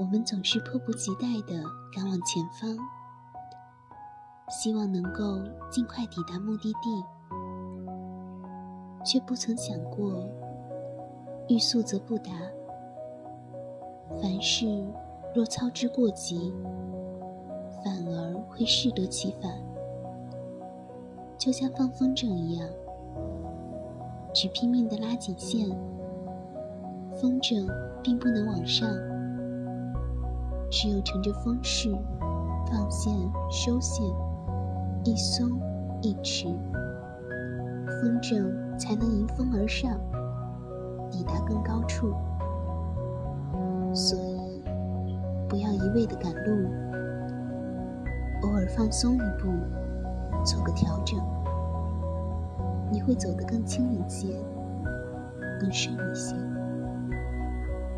我们总是迫不及待地赶往前方，希望能够尽快抵达目的地，却不曾想过欲速则不达。凡事若操之过急，反而会适得其反。就像放风筝一样，只拼命地拉紧线，风筝并不能往上。只有乘着风势，放线收线，一松一弛，风筝才能迎风而上，抵达更高处。所以，不要一味的赶路，偶尔放松一步，做个调整，你会走得更轻盈些，更顺一些。